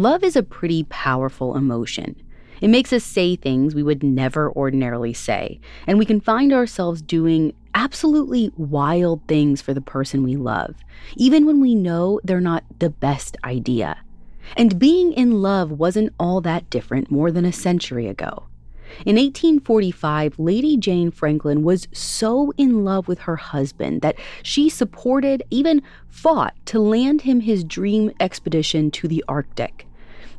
Love is a pretty powerful emotion. It makes us say things we would never ordinarily say, and we can find ourselves doing absolutely wild things for the person we love, even when we know they're not the best idea. And being in love wasn't all that different more than a century ago. In 1845, Lady Jane Franklin was so in love with her husband that she supported, even fought, to land him his dream expedition to the Arctic.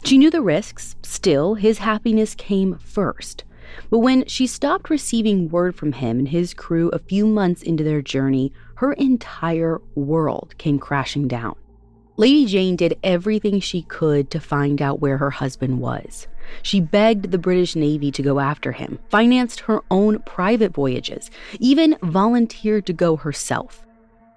She knew the risks, still, his happiness came first. But when she stopped receiving word from him and his crew a few months into their journey, her entire world came crashing down. Lady Jane did everything she could to find out where her husband was. She begged the British Navy to go after him, financed her own private voyages, even volunteered to go herself.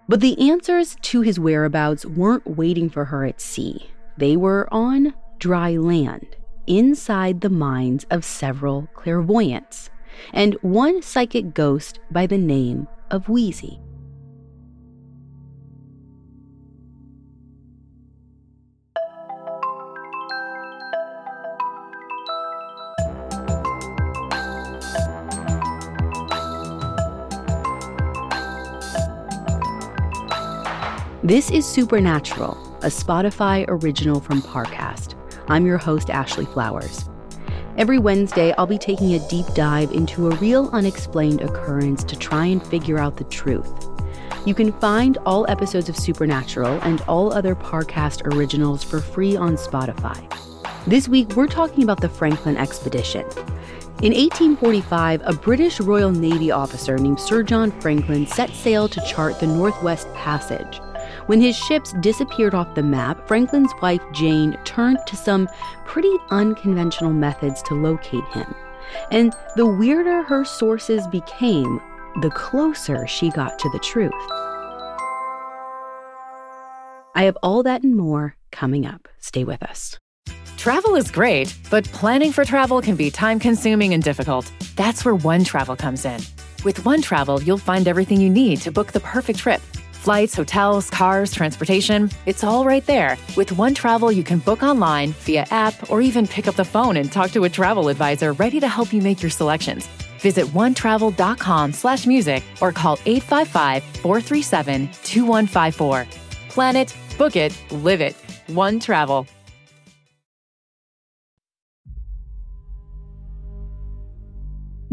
But the answers to his whereabouts weren't waiting for her at sea. They were on dry land inside the minds of several clairvoyants and one psychic ghost by the name of Wheezy. This is Supernatural, a Spotify original from Parcast. I'm your host, Ashley Flowers. Every Wednesday, I'll be taking a deep dive into a real unexplained occurrence to try and figure out the truth. You can find all episodes of Supernatural and all other Parcast originals for free on Spotify. This week, we're talking about the Franklin expedition. In 1845, a British Royal Navy officer named Sir John Franklin set sail to chart the Northwest Passage when his ships disappeared off the map, Franklin's wife Jane turned to some pretty unconventional methods to locate him. And the weirder her sources became, the closer she got to the truth. I have all that and more coming up. Stay with us. Travel is great, but planning for travel can be time consuming and difficult. That's where One Travel comes in. With One Travel, you'll find everything you need to book the perfect trip Flights, hotels, cars, transportation, it's all right there. With One Travel, you can book online, via app, or even pick up the phone and talk to a travel advisor ready to help you make your selections. Visit onetravel.com slash music or call 855-437-2154. Plan it, book it, live it. One Travel.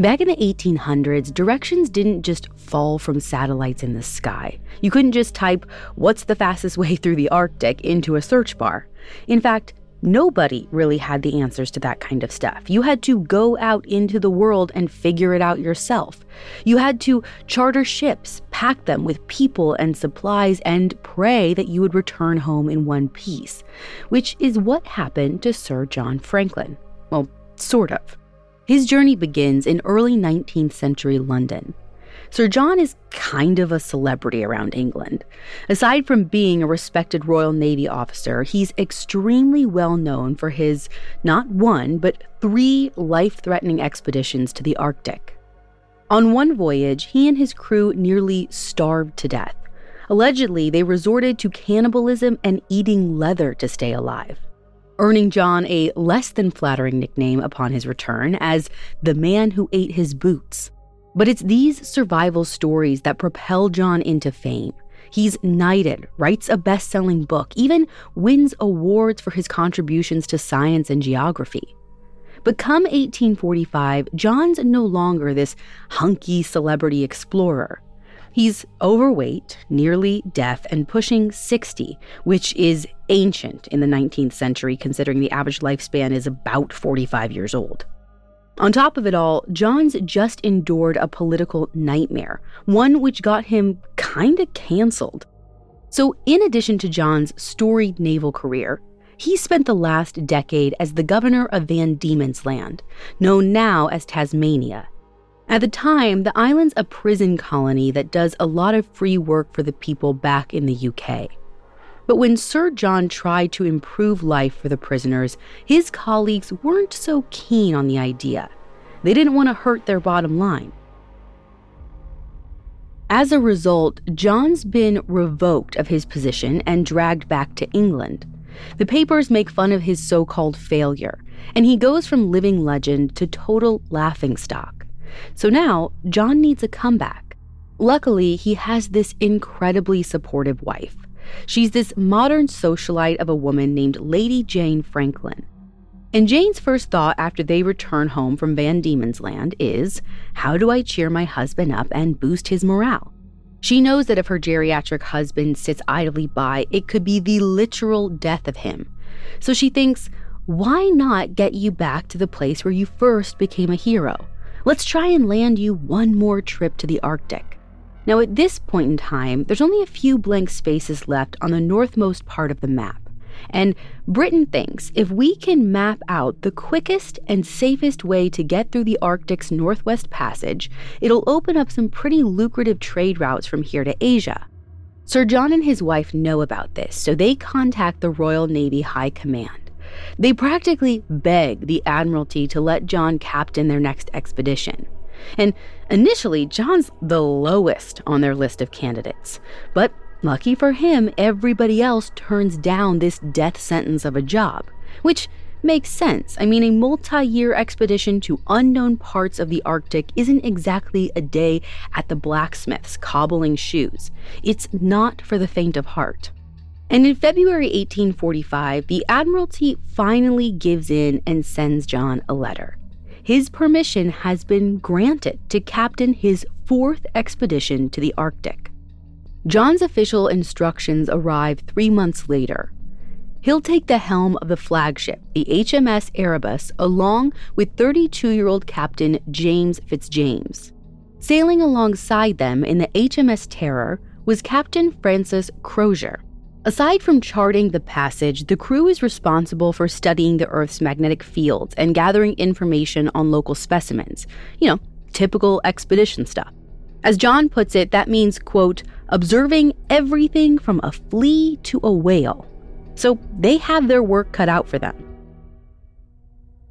Back in the 1800s, directions didn't just fall from satellites in the sky. You couldn't just type, What's the fastest way through the Arctic into a search bar. In fact, nobody really had the answers to that kind of stuff. You had to go out into the world and figure it out yourself. You had to charter ships, pack them with people and supplies, and pray that you would return home in one piece, which is what happened to Sir John Franklin. Well, sort of. His journey begins in early 19th century London. Sir John is kind of a celebrity around England. Aside from being a respected Royal Navy officer, he's extremely well known for his not one, but three life threatening expeditions to the Arctic. On one voyage, he and his crew nearly starved to death. Allegedly, they resorted to cannibalism and eating leather to stay alive earning John a less than flattering nickname upon his return as the man who ate his boots. But it's these survival stories that propel John into fame. He's knighted, writes a best selling book, even wins awards for his contributions to science and geography. But come 1845, John's no longer this hunky celebrity explorer. He's overweight, nearly deaf, and pushing 60, which is ancient in the 19th century, considering the average lifespan is about 45 years old. On top of it all, John's just endured a political nightmare, one which got him kinda canceled. So, in addition to John's storied naval career, he spent the last decade as the governor of Van Diemen's Land, known now as Tasmania. At the time, the island's a prison colony that does a lot of free work for the people back in the UK. But when Sir John tried to improve life for the prisoners, his colleagues weren't so keen on the idea. They didn't want to hurt their bottom line. As a result, John's been revoked of his position and dragged back to England. The papers make fun of his so called failure, and he goes from living legend to total laughingstock. So now, John needs a comeback. Luckily, he has this incredibly supportive wife. She's this modern socialite of a woman named Lady Jane Franklin. And Jane's first thought after they return home from Van Diemen's Land is how do I cheer my husband up and boost his morale? She knows that if her geriatric husband sits idly by, it could be the literal death of him. So she thinks, why not get you back to the place where you first became a hero? Let's try and land you one more trip to the Arctic. Now, at this point in time, there's only a few blank spaces left on the northmost part of the map. And Britain thinks if we can map out the quickest and safest way to get through the Arctic's Northwest Passage, it'll open up some pretty lucrative trade routes from here to Asia. Sir John and his wife know about this, so they contact the Royal Navy High Command. They practically beg the Admiralty to let John captain their next expedition. And initially, John's the lowest on their list of candidates. But Lucky for him, everybody else turns down this death sentence of a job, which makes sense. I mean, a multi year expedition to unknown parts of the Arctic isn't exactly a day at the blacksmith's cobbling shoes. It's not for the faint of heart. And in February 1845, the Admiralty finally gives in and sends John a letter. His permission has been granted to captain his fourth expedition to the Arctic. John's official instructions arrive three months later. He'll take the helm of the flagship, the HMS Erebus, along with 32 year old Captain James Fitzjames. Sailing alongside them in the HMS Terror was Captain Francis Crozier. Aside from charting the passage, the crew is responsible for studying the Earth's magnetic fields and gathering information on local specimens. You know, typical expedition stuff. As John puts it, that means, quote, observing everything from a flea to a whale. So they have their work cut out for them.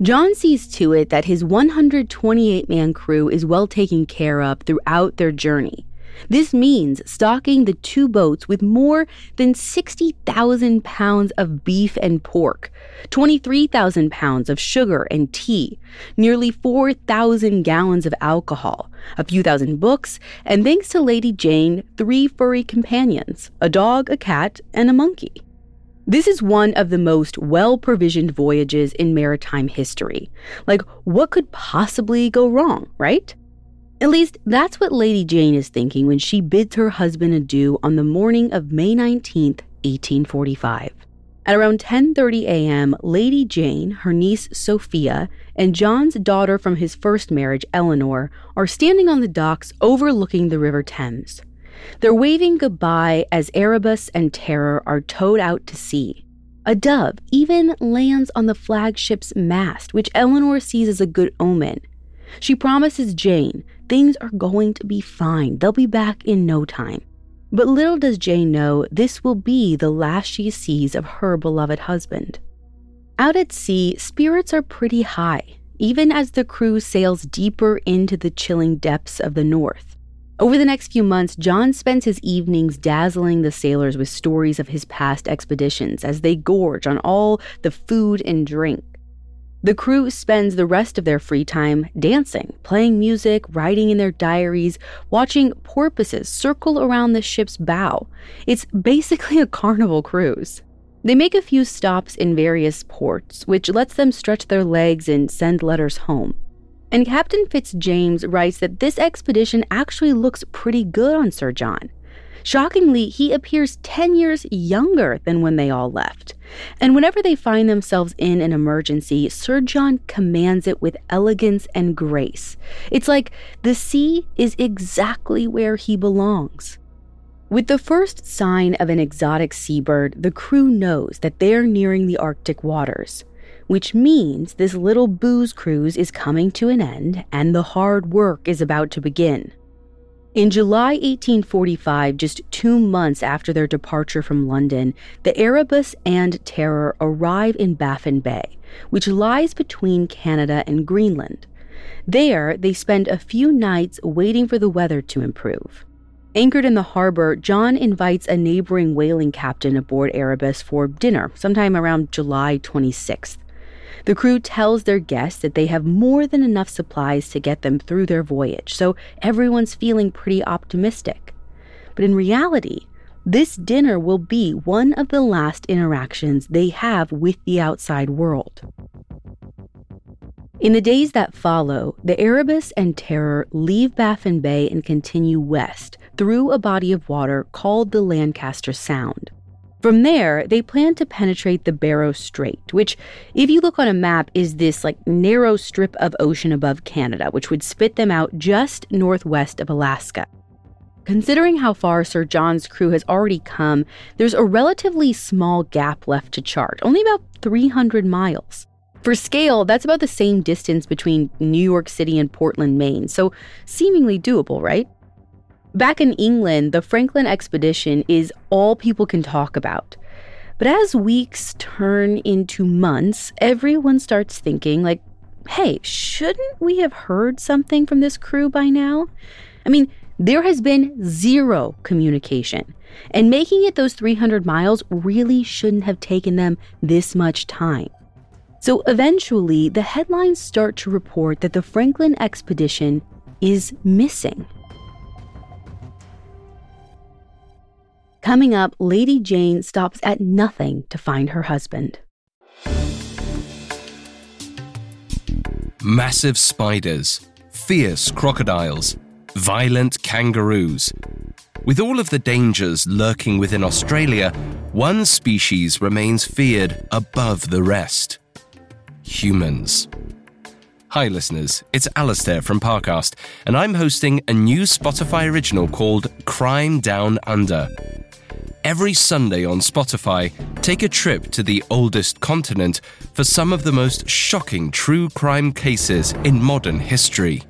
John sees to it that his 128 man crew is well taken care of throughout their journey, this means stocking the two boats with more than 60,000 pounds of beef and pork, 23,000 pounds of sugar and tea, nearly 4,000 gallons of alcohol, a few thousand books, and thanks to Lady Jane, three furry companions a dog, a cat, and a monkey. This is one of the most well provisioned voyages in maritime history. Like, what could possibly go wrong, right? At least that's what Lady Jane is thinking when she bids her husband adieu on the morning of May 19th, 1845. At around 10:30 a.m., Lady Jane, her niece Sophia, and John's daughter from his first marriage, Eleanor, are standing on the docks overlooking the River Thames. They're waving goodbye as Erebus and Terror are towed out to sea. A dove even lands on the flagship's mast, which Eleanor sees as a good omen. She promises Jane things are going to be fine. They'll be back in no time. But little does Jane know this will be the last she sees of her beloved husband. Out at sea, spirits are pretty high, even as the crew sails deeper into the chilling depths of the north. Over the next few months, John spends his evenings dazzling the sailors with stories of his past expeditions as they gorge on all the food and drink The crew spends the rest of their free time dancing, playing music, writing in their diaries, watching porpoises circle around the ship's bow. It's basically a carnival cruise. They make a few stops in various ports, which lets them stretch their legs and send letters home. And Captain Fitzjames writes that this expedition actually looks pretty good on Sir John. Shockingly, he appears 10 years younger than when they all left. And whenever they find themselves in an emergency, Sir John commands it with elegance and grace. It's like the sea is exactly where he belongs. With the first sign of an exotic seabird, the crew knows that they're nearing the Arctic waters, which means this little booze cruise is coming to an end and the hard work is about to begin. In July 1845, just two months after their departure from London, the Erebus and Terror arrive in Baffin Bay, which lies between Canada and Greenland. There, they spend a few nights waiting for the weather to improve. Anchored in the harbor, John invites a neighboring whaling captain aboard Erebus for dinner sometime around July 26th. The crew tells their guests that they have more than enough supplies to get them through their voyage, so everyone's feeling pretty optimistic. But in reality, this dinner will be one of the last interactions they have with the outside world. In the days that follow, the Erebus and Terror leave Baffin Bay and continue west through a body of water called the Lancaster Sound. From there, they plan to penetrate the Barrow Strait, which, if you look on a map, is this like narrow strip of ocean above Canada, which would spit them out just northwest of Alaska. Considering how far Sir John's crew has already come, there's a relatively small gap left to chart, only about 300 miles. For scale, that's about the same distance between New York City and Portland, Maine, so seemingly doable, right? Back in England, the Franklin expedition is all people can talk about. But as weeks turn into months, everyone starts thinking, like, hey, shouldn't we have heard something from this crew by now? I mean, there has been zero communication. And making it those 300 miles really shouldn't have taken them this much time. So eventually, the headlines start to report that the Franklin expedition is missing. Coming up, Lady Jane stops at nothing to find her husband. Massive spiders, fierce crocodiles, violent kangaroos. With all of the dangers lurking within Australia, one species remains feared above the rest humans. Hi, listeners, it's Alastair from Parcast, and I'm hosting a new Spotify original called Crime Down Under. Every Sunday on Spotify, take a trip to the oldest continent for some of the most shocking true crime cases in modern history.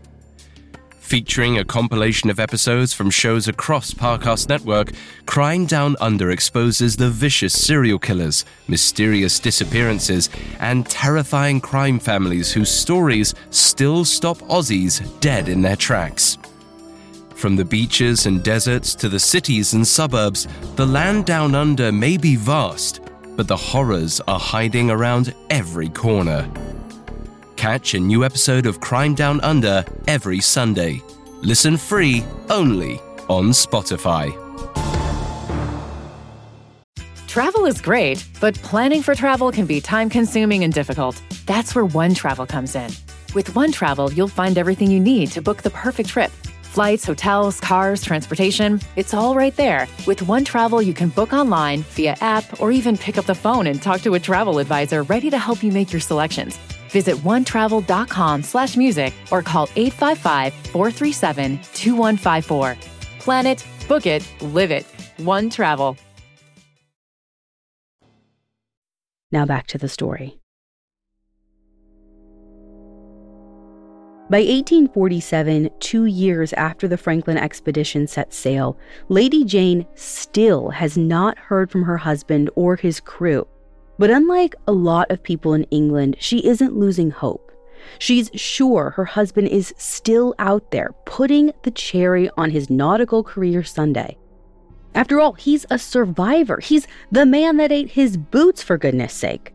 Featuring a compilation of episodes from shows across Parcast Network, Crime Down Under exposes the vicious serial killers, mysterious disappearances, and terrifying crime families whose stories still stop Aussies dead in their tracks. From the beaches and deserts to the cities and suburbs, the land down under may be vast, but the horrors are hiding around every corner. Catch a new episode of Crime Down Under every Sunday. Listen free only on Spotify. Travel is great, but planning for travel can be time consuming and difficult. That's where One Travel comes in. With One Travel, you'll find everything you need to book the perfect trip Flights, hotels, cars, transportation, it's all right there. With One Travel, you can book online, via app, or even pick up the phone and talk to a travel advisor ready to help you make your selections. Visit onetravel.com slash music or call 855-437-2154. Plan it, book it, live it. One Travel. Now back to the story. By 1847, two years after the Franklin expedition set sail, Lady Jane still has not heard from her husband or his crew. But unlike a lot of people in England, she isn't losing hope. She's sure her husband is still out there, putting the cherry on his nautical career sundae. After all, he's a survivor. He's the man that ate his boots, for goodness sake.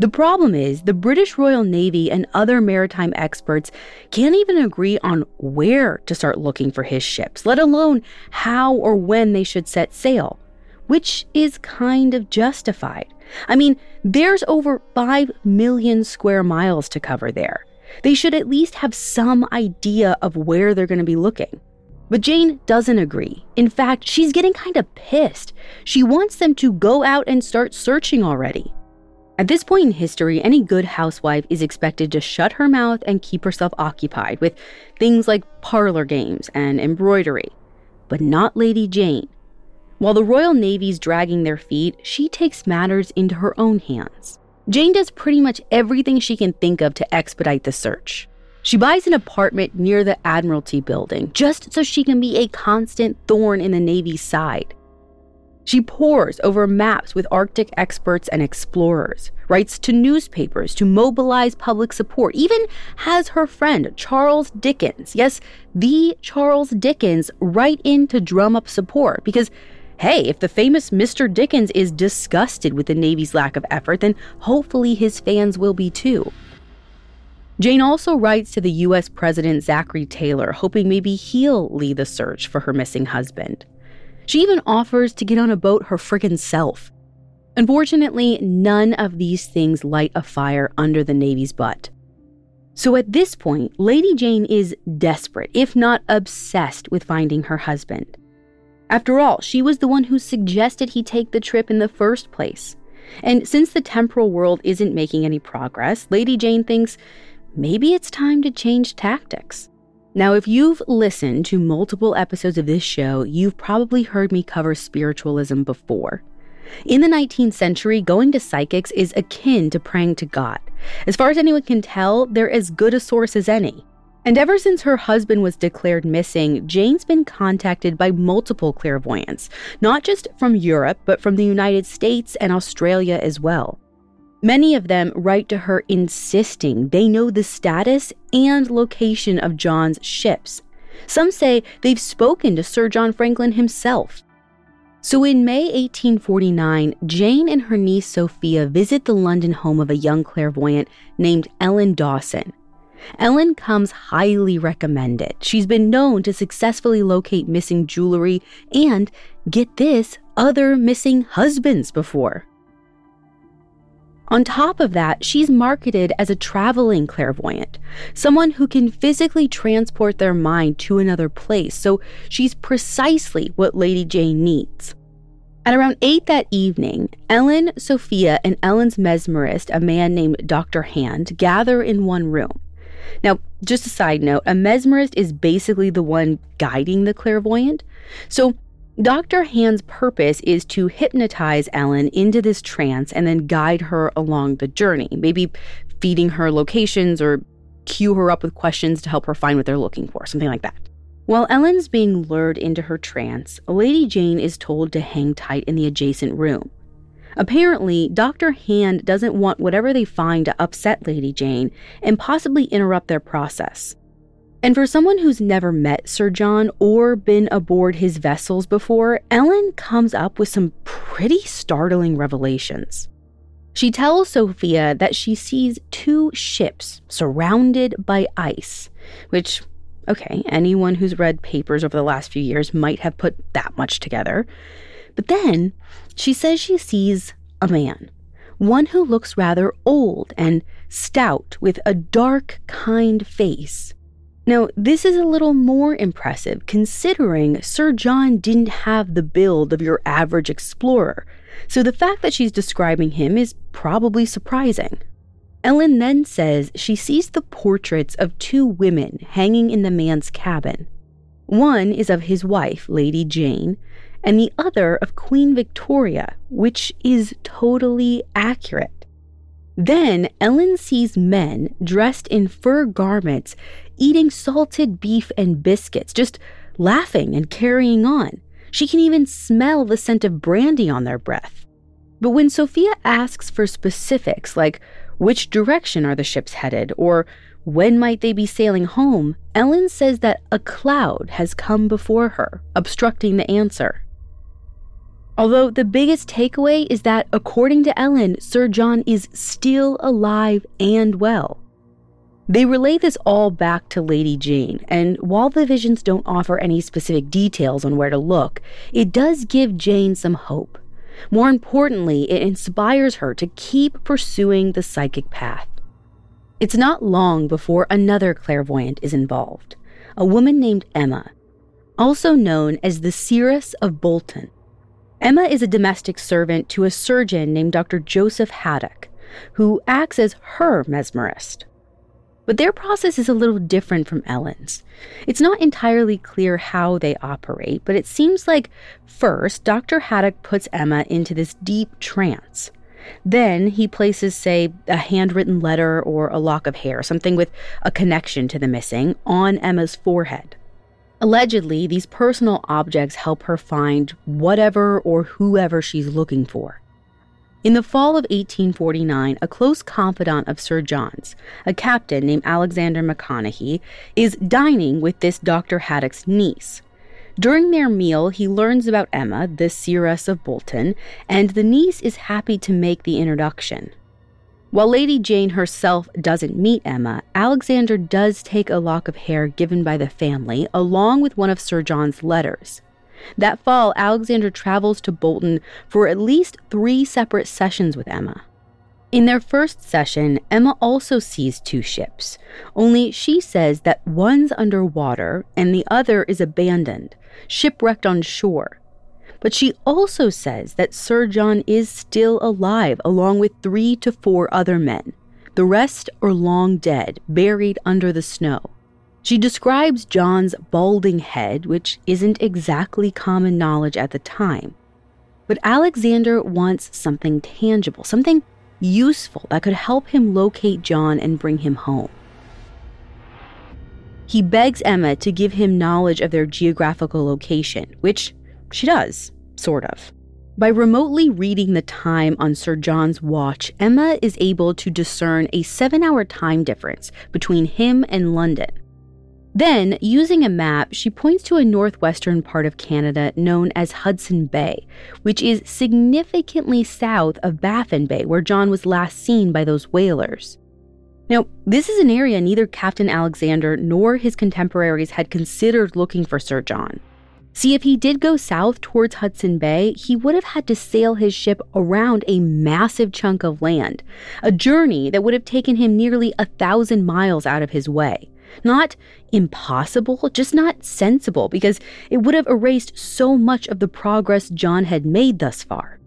The problem is, the British Royal Navy and other maritime experts can't even agree on where to start looking for his ships, let alone how or when they should set sail, which is kind of justified. I mean, there's over 5 million square miles to cover there. They should at least have some idea of where they're going to be looking. But Jane doesn't agree. In fact, she's getting kind of pissed. She wants them to go out and start searching already. At this point in history, any good housewife is expected to shut her mouth and keep herself occupied with things like parlor games and embroidery. But not Lady Jane. While the Royal Navy's dragging their feet, she takes matters into her own hands. Jane does pretty much everything she can think of to expedite the search. She buys an apartment near the Admiralty building just so she can be a constant thorn in the Navy's side. She pores over maps with Arctic experts and explorers, writes to newspapers to mobilize public support, even has her friend Charles Dickens, yes, the Charles Dickens, write in to drum up support because hey, if the famous Mr. Dickens is disgusted with the Navy's lack of effort, then hopefully his fans will be too. Jane also writes to the US President Zachary Taylor, hoping maybe he'll lead the search for her missing husband. She even offers to get on a boat her friggin' self. Unfortunately, none of these things light a fire under the Navy's butt. So at this point, Lady Jane is desperate, if not obsessed, with finding her husband. After all, she was the one who suggested he take the trip in the first place. And since the temporal world isn't making any progress, Lady Jane thinks maybe it's time to change tactics. Now, if you've listened to multiple episodes of this show, you've probably heard me cover spiritualism before. In the 19th century, going to psychics is akin to praying to God. As far as anyone can tell, they're as good a source as any. And ever since her husband was declared missing, Jane's been contacted by multiple clairvoyants, not just from Europe, but from the United States and Australia as well. Many of them write to her insisting they know the status and location of John's ships. Some say they've spoken to Sir John Franklin himself. So in May 1849, Jane and her niece Sophia visit the London home of a young clairvoyant named Ellen Dawson. Ellen comes highly recommended. She's been known to successfully locate missing jewelry and, get this, other missing husbands before. On top of that, she's marketed as a traveling clairvoyant, someone who can physically transport their mind to another place, so she's precisely what Lady Jane needs. At around 8 that evening, Ellen, Sophia, and Ellen's mesmerist, a man named Dr. Hand, gather in one room. Now, just a side note, a mesmerist is basically the one guiding the clairvoyant. So, Dr. Hand's purpose is to hypnotize Ellen into this trance and then guide her along the journey, maybe feeding her locations or cue her up with questions to help her find what they're looking for, something like that. While Ellen's being lured into her trance, Lady Jane is told to hang tight in the adjacent room. Apparently, Dr. Hand doesn't want whatever they find to upset Lady Jane and possibly interrupt their process. And for someone who's never met Sir John or been aboard his vessels before, Ellen comes up with some pretty startling revelations. She tells Sophia that she sees two ships surrounded by ice, which, okay, anyone who's read papers over the last few years might have put that much together. But then she says she sees a man, one who looks rather old and stout with a dark, kind face. Now, this is a little more impressive considering Sir John didn't have the build of your average explorer, so the fact that she's describing him is probably surprising. Ellen then says she sees the portraits of two women hanging in the man's cabin. One is of his wife, Lady Jane, and the other of Queen Victoria, which is totally accurate. Then Ellen sees men dressed in fur garments eating salted beef and biscuits, just laughing and carrying on. She can even smell the scent of brandy on their breath. But when Sophia asks for specifics, like which direction are the ships headed, or when might they be sailing home, Ellen says that a cloud has come before her, obstructing the answer. Although the biggest takeaway is that, according to Ellen, Sir John is still alive and well. They relay this all back to Lady Jane, and while the visions don't offer any specific details on where to look, it does give Jane some hope. More importantly, it inspires her to keep pursuing the psychic path. It's not long before another clairvoyant is involved, a woman named Emma, also known as the Seeress of Bolton. Emma is a domestic servant to a surgeon named Dr. Joseph Haddock, who acts as her mesmerist. But their process is a little different from Ellen's. It's not entirely clear how they operate, but it seems like first, Dr. Haddock puts Emma into this deep trance. Then he places, say, a handwritten letter or a lock of hair, something with a connection to the missing, on Emma's forehead. Allegedly, these personal objects help her find whatever or whoever she's looking for. In the fall of 1849, a close confidant of Sir John's, a captain named Alexander Maconochie, is dining with this Dr. Haddock's niece. During their meal, he learns about Emma, the seeress of Bolton, and the niece is happy to make the introduction. While Lady Jane herself doesn't meet Emma, Alexander does take a lock of hair given by the family, along with one of Sir John's letters. That fall, Alexander travels to Bolton for at least three separate sessions with Emma. In their first session, Emma also sees two ships, only she says that one's underwater and the other is abandoned, shipwrecked on shore. But she also says that Sir John is still alive, along with three to four other men. The rest are long dead, buried under the snow. She describes John's balding head, which isn't exactly common knowledge at the time. But Alexander wants something tangible, something useful that could help him locate John and bring him home. He begs Emma to give him knowledge of their geographical location, which she does, sort of. By remotely reading the time on Sir John's watch, Emma is able to discern a seven hour time difference between him and London. Then, using a map, she points to a northwestern part of Canada known as Hudson Bay, which is significantly south of Baffin Bay, where John was last seen by those whalers. Now, this is an area neither Captain Alexander nor his contemporaries had considered looking for Sir John. See, if he did go south towards Hudson Bay, he would have had to sail his ship around a massive chunk of land, a journey that would have taken him nearly a thousand miles out of his way. Not impossible, just not sensible, because it would have erased so much of the progress John had made thus far.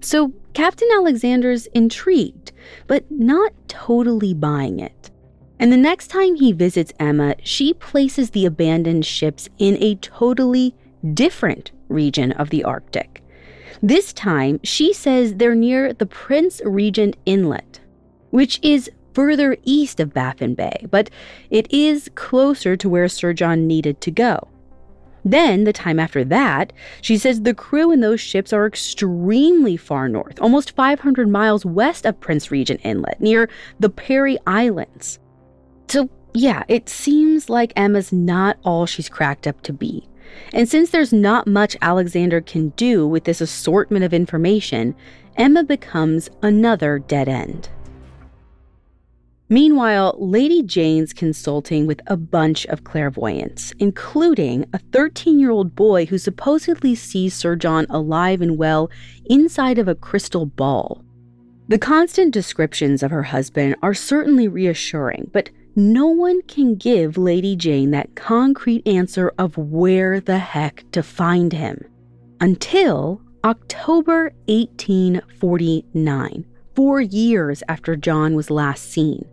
So Captain Alexander's intrigued, but not totally buying it. And the next time he visits Emma, she places the abandoned ships in a totally different region of the Arctic. This time, she says they're near the Prince Regent Inlet, which is further east of Baffin Bay, but it is closer to where Sir John needed to go. Then, the time after that, she says the crew in those ships are extremely far north, almost 500 miles west of Prince Regent Inlet, near the Parry Islands. So, yeah, it seems like Emma's not all she's cracked up to be. And since there's not much Alexander can do with this assortment of information, Emma becomes another dead end. Meanwhile, Lady Jane's consulting with a bunch of clairvoyants, including a 13 year old boy who supposedly sees Sir John alive and well inside of a crystal ball. The constant descriptions of her husband are certainly reassuring, but no one can give Lady Jane that concrete answer of where the heck to find him. Until October 1849, four years after John was last seen.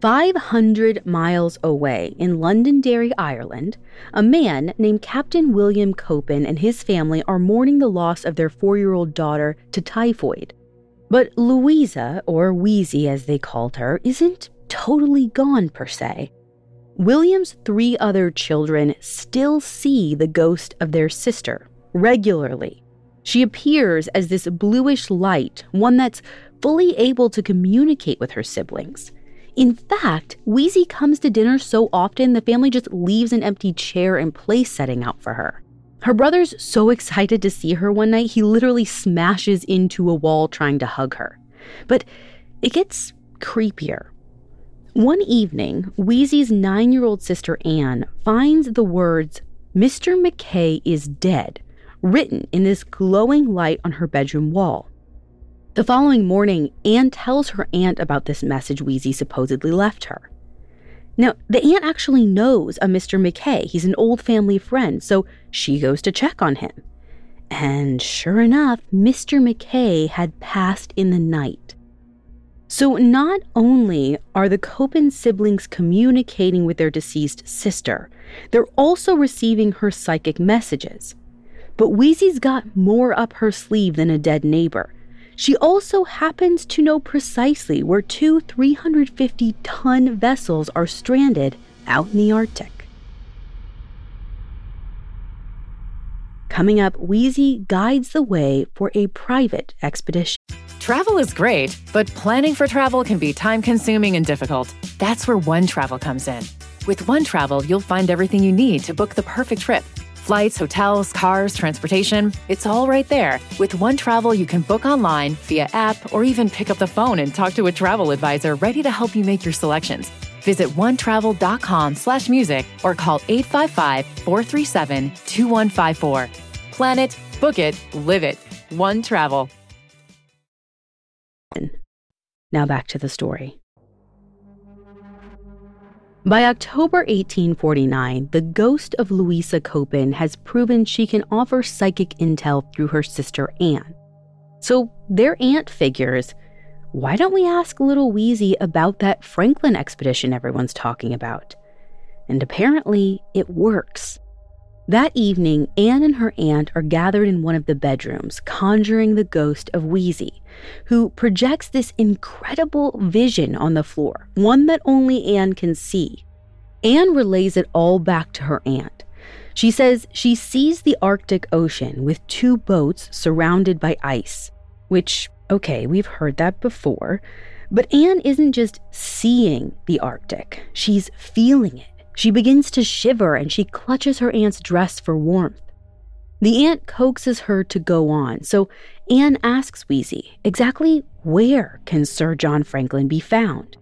500 miles away in Londonderry, Ireland, a man named Captain William Coppin and his family are mourning the loss of their four year old daughter to typhoid. But Louisa, or Wheezy as they called her, isn't totally gone per se. William's three other children still see the ghost of their sister regularly. She appears as this bluish light, one that's fully able to communicate with her siblings. In fact, Wheezy comes to dinner so often the family just leaves an empty chair and place setting out for her. Her brother's so excited to see her one night, he literally smashes into a wall trying to hug her. But it gets creepier. One evening, Weezy's nine year old sister Anne finds the words, Mr. McKay is dead, written in this glowing light on her bedroom wall. The following morning, Anne tells her aunt about this message Weezy supposedly left her. Now, the aunt actually knows a Mr. McKay. He's an old family friend, so she goes to check on him. And sure enough, Mr. McKay had passed in the night. So, not only are the Coppin siblings communicating with their deceased sister, they're also receiving her psychic messages. But Weezy's got more up her sleeve than a dead neighbor. She also happens to know precisely where two 350 ton vessels are stranded out in the Arctic. Coming up, Wheezy guides the way for a private expedition. Travel is great, but planning for travel can be time consuming and difficult. That's where One Travel comes in. With One Travel, you'll find everything you need to book the perfect trip Flights, hotels, cars, transportation, it's all right there. With One Travel, you can book online, via app, or even pick up the phone and talk to a travel advisor ready to help you make your selections. Visit onetravel.com slash music or call 855-437-2154. Plan it, book it, live it. One Travel. Now back to the story. By October 1849, the ghost of Louisa Coppin has proven she can offer psychic intel through her sister Anne. So their aunt figures, why don't we ask little Weezy about that Franklin expedition everyone's talking about? And apparently, it works. That evening, Anne and her aunt are gathered in one of the bedrooms, conjuring the ghost of Wheezy, who projects this incredible vision on the floor, one that only Anne can see. Anne relays it all back to her aunt. She says she sees the Arctic Ocean with two boats surrounded by ice, which, okay, we've heard that before. But Anne isn't just seeing the Arctic, she's feeling it. She begins to shiver and she clutches her aunt's dress for warmth. The aunt coaxes her to go on, so Anne asks Weezy exactly where can Sir John Franklin be found.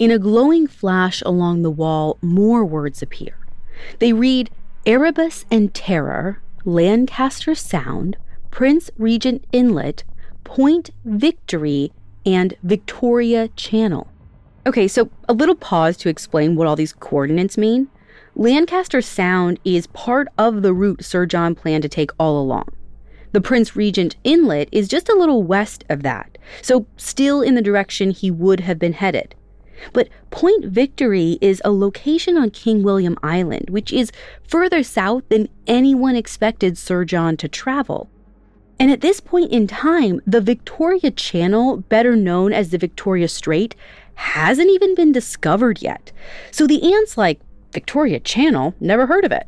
In a glowing flash along the wall, more words appear. They read Erebus and Terror, Lancaster Sound, Prince Regent Inlet, Point Victory, and Victoria Channel. Okay, so a little pause to explain what all these coordinates mean. Lancaster Sound is part of the route Sir John planned to take all along. The Prince Regent Inlet is just a little west of that, so still in the direction he would have been headed. But Point Victory is a location on King William Island, which is further south than anyone expected Sir John to travel. And at this point in time, the Victoria Channel, better known as the Victoria Strait, hasn't even been discovered yet. So the aunt's like, Victoria Channel? Never heard of it.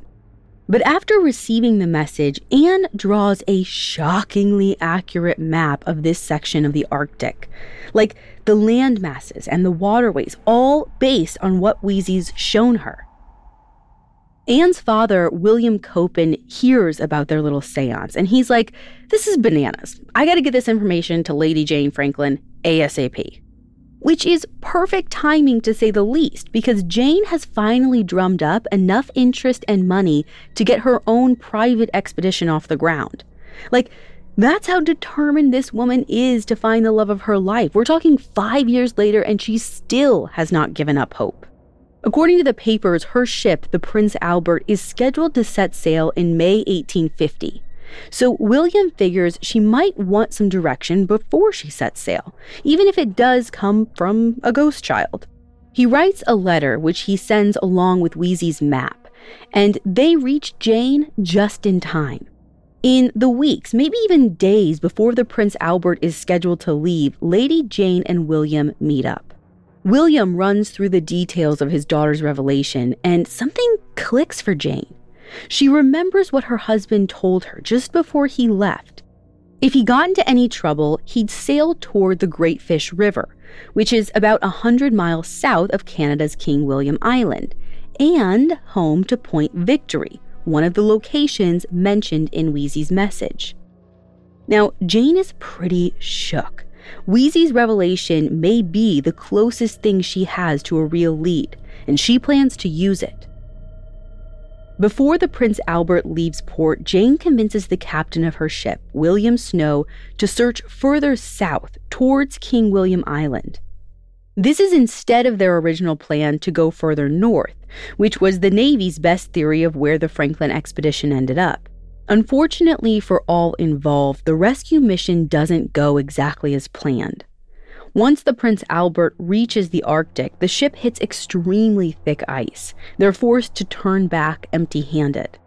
But after receiving the message, Anne draws a shockingly accurate map of this section of the Arctic. Like the land masses and the waterways, all based on what Weezy's shown her. Anne's father, William Coppin, hears about their little seance, and he's like, This is bananas. I gotta get this information to Lady Jane Franklin ASAP which is perfect timing to say the least, because Jane has finally drummed up enough interest and money to get her own private expedition off the ground. Like, that's how determined this woman is to find the love of her life. We're talking five years later, and she still has not given up hope. According to the papers, her ship, the Prince Albert, is scheduled to set sail in May 1850. So William figures she might want some direction before she sets sail, even if it does come from a ghost child. He writes a letter which he sends along with Weezy's map, and they reach Jane just in time. In the weeks, maybe even days before the Prince Albert is scheduled to leave, Lady Jane and William meet up. William runs through the details of his daughter's revelation, and something clicks for Jane. She remembers what her husband told her just before he left. If he got into any trouble, he'd sail toward the Great Fish River, which is about a 100 miles south of Canada's King William Island, and home to Point Victory, one of the locations mentioned in Wheezy's message. Now, Jane is pretty shook. Wheezy's revelation may be the closest thing she has to a real lead, and she plans to use it. Before the Prince Albert leaves port, Jane convinces the captain of her ship, William Snow, to search further south towards King William Island. This is instead of their original plan to go further north, which was the Navy's best theory of where the Franklin expedition ended up. Unfortunately for all involved, the rescue mission doesn't go exactly as planned. Once the Prince Albert reaches the Arctic, the ship hits extremely thick ice. They're forced to turn back empty handed.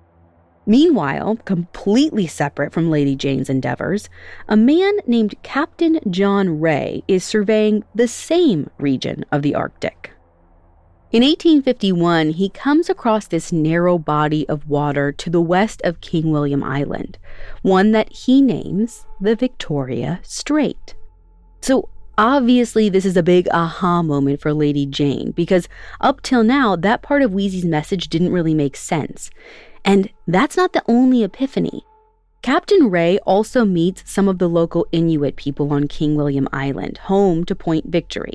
Meanwhile, completely separate from Lady Jane's endeavors, a man named Captain John Rae is surveying the same region of the Arctic. In 1851, he comes across this narrow body of water to the west of King William Island, one that he names the Victoria Strait. So Obviously, this is a big aha moment for Lady Jane because up till now, that part of Wheezy's message didn't really make sense. And that's not the only epiphany. Captain Rae also meets some of the local Inuit people on King William Island, home to Point Victory.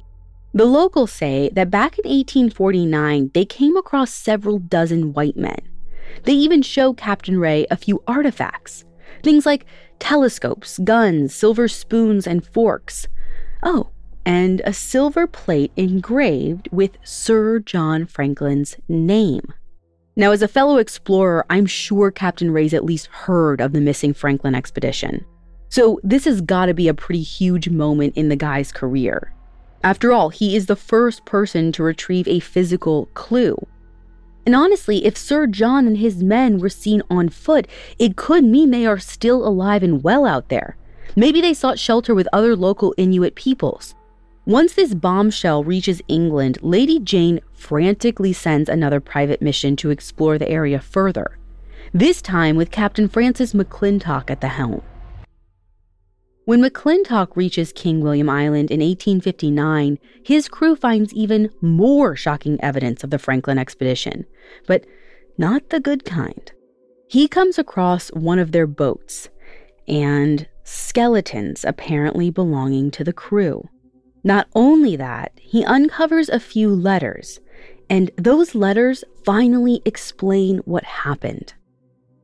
The locals say that back in 1849, they came across several dozen white men. They even show Captain Rae a few artifacts things like telescopes, guns, silver spoons, and forks. Oh, and a silver plate engraved with Sir John Franklin's name. Now, as a fellow explorer, I'm sure Captain Rae's at least heard of the missing Franklin expedition. So, this has got to be a pretty huge moment in the guy's career. After all, he is the first person to retrieve a physical clue. And honestly, if Sir John and his men were seen on foot, it could mean they are still alive and well out there. Maybe they sought shelter with other local Inuit peoples. Once this bombshell reaches England, Lady Jane frantically sends another private mission to explore the area further, this time with Captain Francis McClintock at the helm. When McClintock reaches King William Island in 1859, his crew finds even more shocking evidence of the Franklin expedition, but not the good kind. He comes across one of their boats, and skeletons apparently belonging to the crew. Not only that, he uncovers a few letters, and those letters finally explain what happened.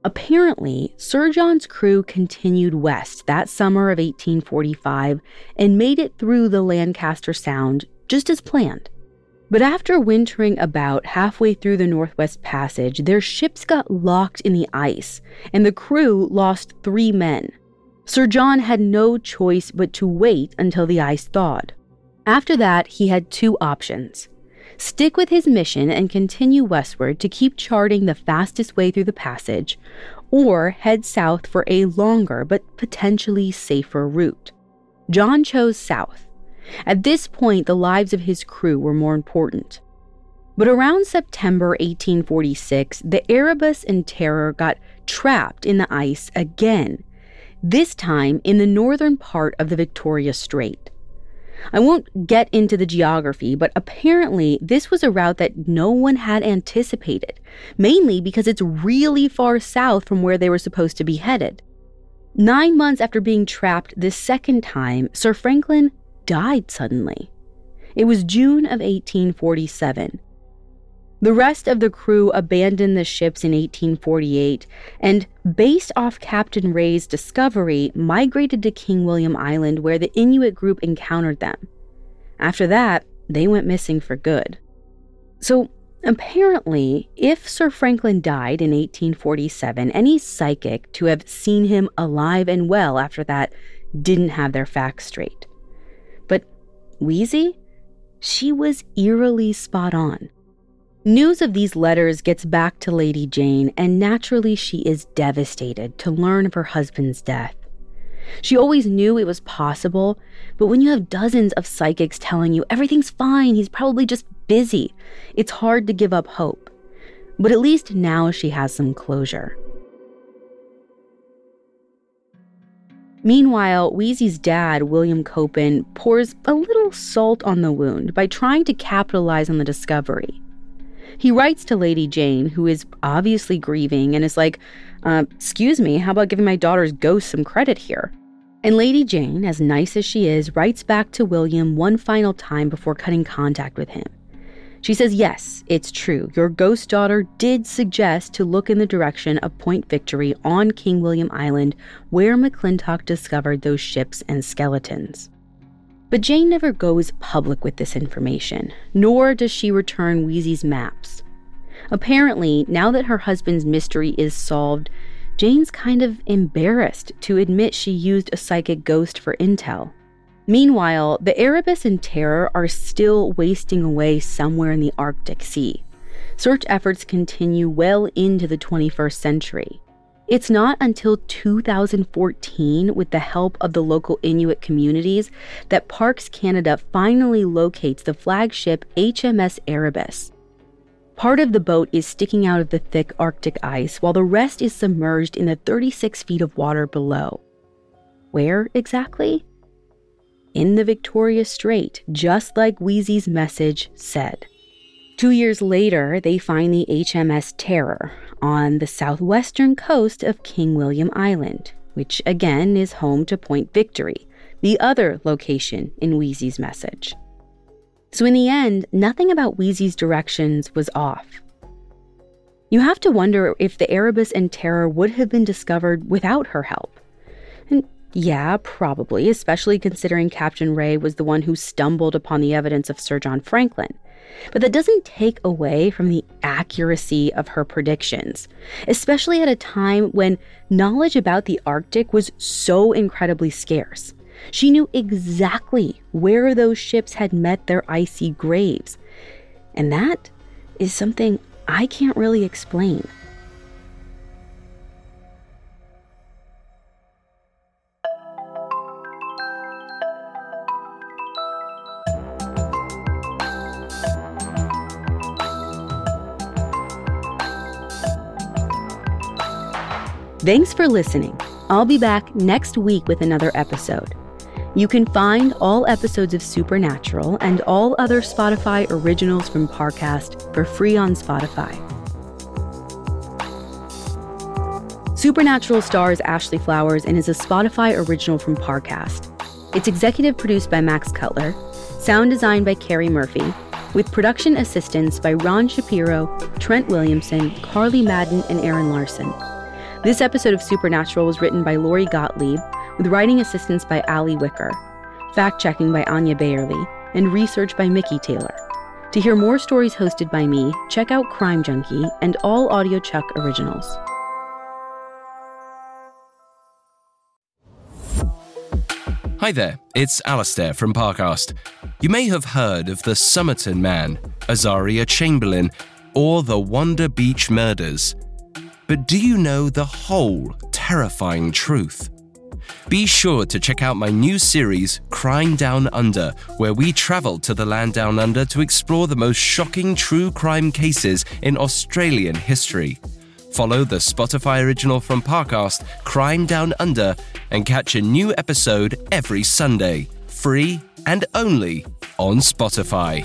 Apparently, Sir John's crew continued west that summer of 1845 and made it through the Lancaster Sound just as planned. But after wintering about halfway through the Northwest Passage, their ships got locked in the ice, and the crew lost three men. Sir John had no choice but to wait until the ice thawed. After that, he had two options stick with his mission and continue westward to keep charting the fastest way through the passage, or head south for a longer but potentially safer route. John chose south. At this point, the lives of his crew were more important. But around September 1846, the Erebus and Terror got trapped in the ice again this time in the northern part of the Victoria Strait. I won't get into the geography, but apparently this was a route that no one had anticipated, mainly because it's really far south from where they were supposed to be headed. Nine months after being trapped this second time, Sir Franklin died suddenly. It was June of 1847. The rest of the crew abandoned the ships in 1848 and, based off Captain Rae's discovery, migrated to King William Island where the Inuit group encountered them. After that, they went missing for good. So, apparently, if Sir Franklin died in 1847, any psychic to have seen him alive and well after that didn't have their facts straight. But Wheezy? She was eerily spot on. News of these letters gets back to Lady Jane, and naturally, she is devastated to learn of her husband's death. She always knew it was possible, but when you have dozens of psychics telling you everything's fine, he's probably just busy, it's hard to give up hope. But at least now she has some closure. Meanwhile, Wheezy's dad, William Coppin, pours a little salt on the wound by trying to capitalize on the discovery. He writes to Lady Jane, who is obviously grieving, and is like, uh, Excuse me, how about giving my daughter's ghost some credit here? And Lady Jane, as nice as she is, writes back to William one final time before cutting contact with him. She says, Yes, it's true. Your ghost daughter did suggest to look in the direction of Point Victory on King William Island, where McClintock discovered those ships and skeletons. But Jane never goes public with this information, nor does she return Wheezy's maps. Apparently, now that her husband's mystery is solved, Jane's kind of embarrassed to admit she used a psychic ghost for intel. Meanwhile, the Erebus and Terror are still wasting away somewhere in the Arctic Sea. Search efforts continue well into the 21st century. It's not until 2014, with the help of the local Inuit communities, that Parks Canada finally locates the flagship HMS Erebus. Part of the boat is sticking out of the thick Arctic ice, while the rest is submerged in the 36 feet of water below. Where exactly? In the Victoria Strait, just like Wheezy's message said. Two years later, they find the HMS Terror, on the southwestern coast of King William Island, which again is home to Point Victory, the other location in Wheezy's message. So, in the end, nothing about Wheezy's directions was off. You have to wonder if the Erebus and Terror would have been discovered without her help. And yeah, probably, especially considering Captain Rae was the one who stumbled upon the evidence of Sir John Franklin. But that doesn't take away from the accuracy of her predictions, especially at a time when knowledge about the Arctic was so incredibly scarce. She knew exactly where those ships had met their icy graves. And that is something I can't really explain. Thanks for listening. I'll be back next week with another episode. You can find all episodes of Supernatural and all other Spotify originals from Parcast for free on Spotify. Supernatural stars Ashley Flowers and is a Spotify original from Parcast. It's executive produced by Max Cutler, sound designed by Carrie Murphy, with production assistance by Ron Shapiro, Trent Williamson, Carly Madden, and Aaron Larson. This episode of Supernatural was written by Lori Gottlieb, with writing assistance by Ali Wicker, fact checking by Anya Bayerly, and research by Mickey Taylor. To hear more stories hosted by me, check out Crime Junkie and all audiochuck originals. Hi there, it's Alastair from Parcast. You may have heard of the Somerton Man, Azaria Chamberlain, or the Wanda Beach murders. But do you know the whole terrifying truth? Be sure to check out my new series, Crime Down Under, where we travel to the land down under to explore the most shocking true crime cases in Australian history. Follow the Spotify original from Parcast, Crime Down Under, and catch a new episode every Sunday, free and only on Spotify.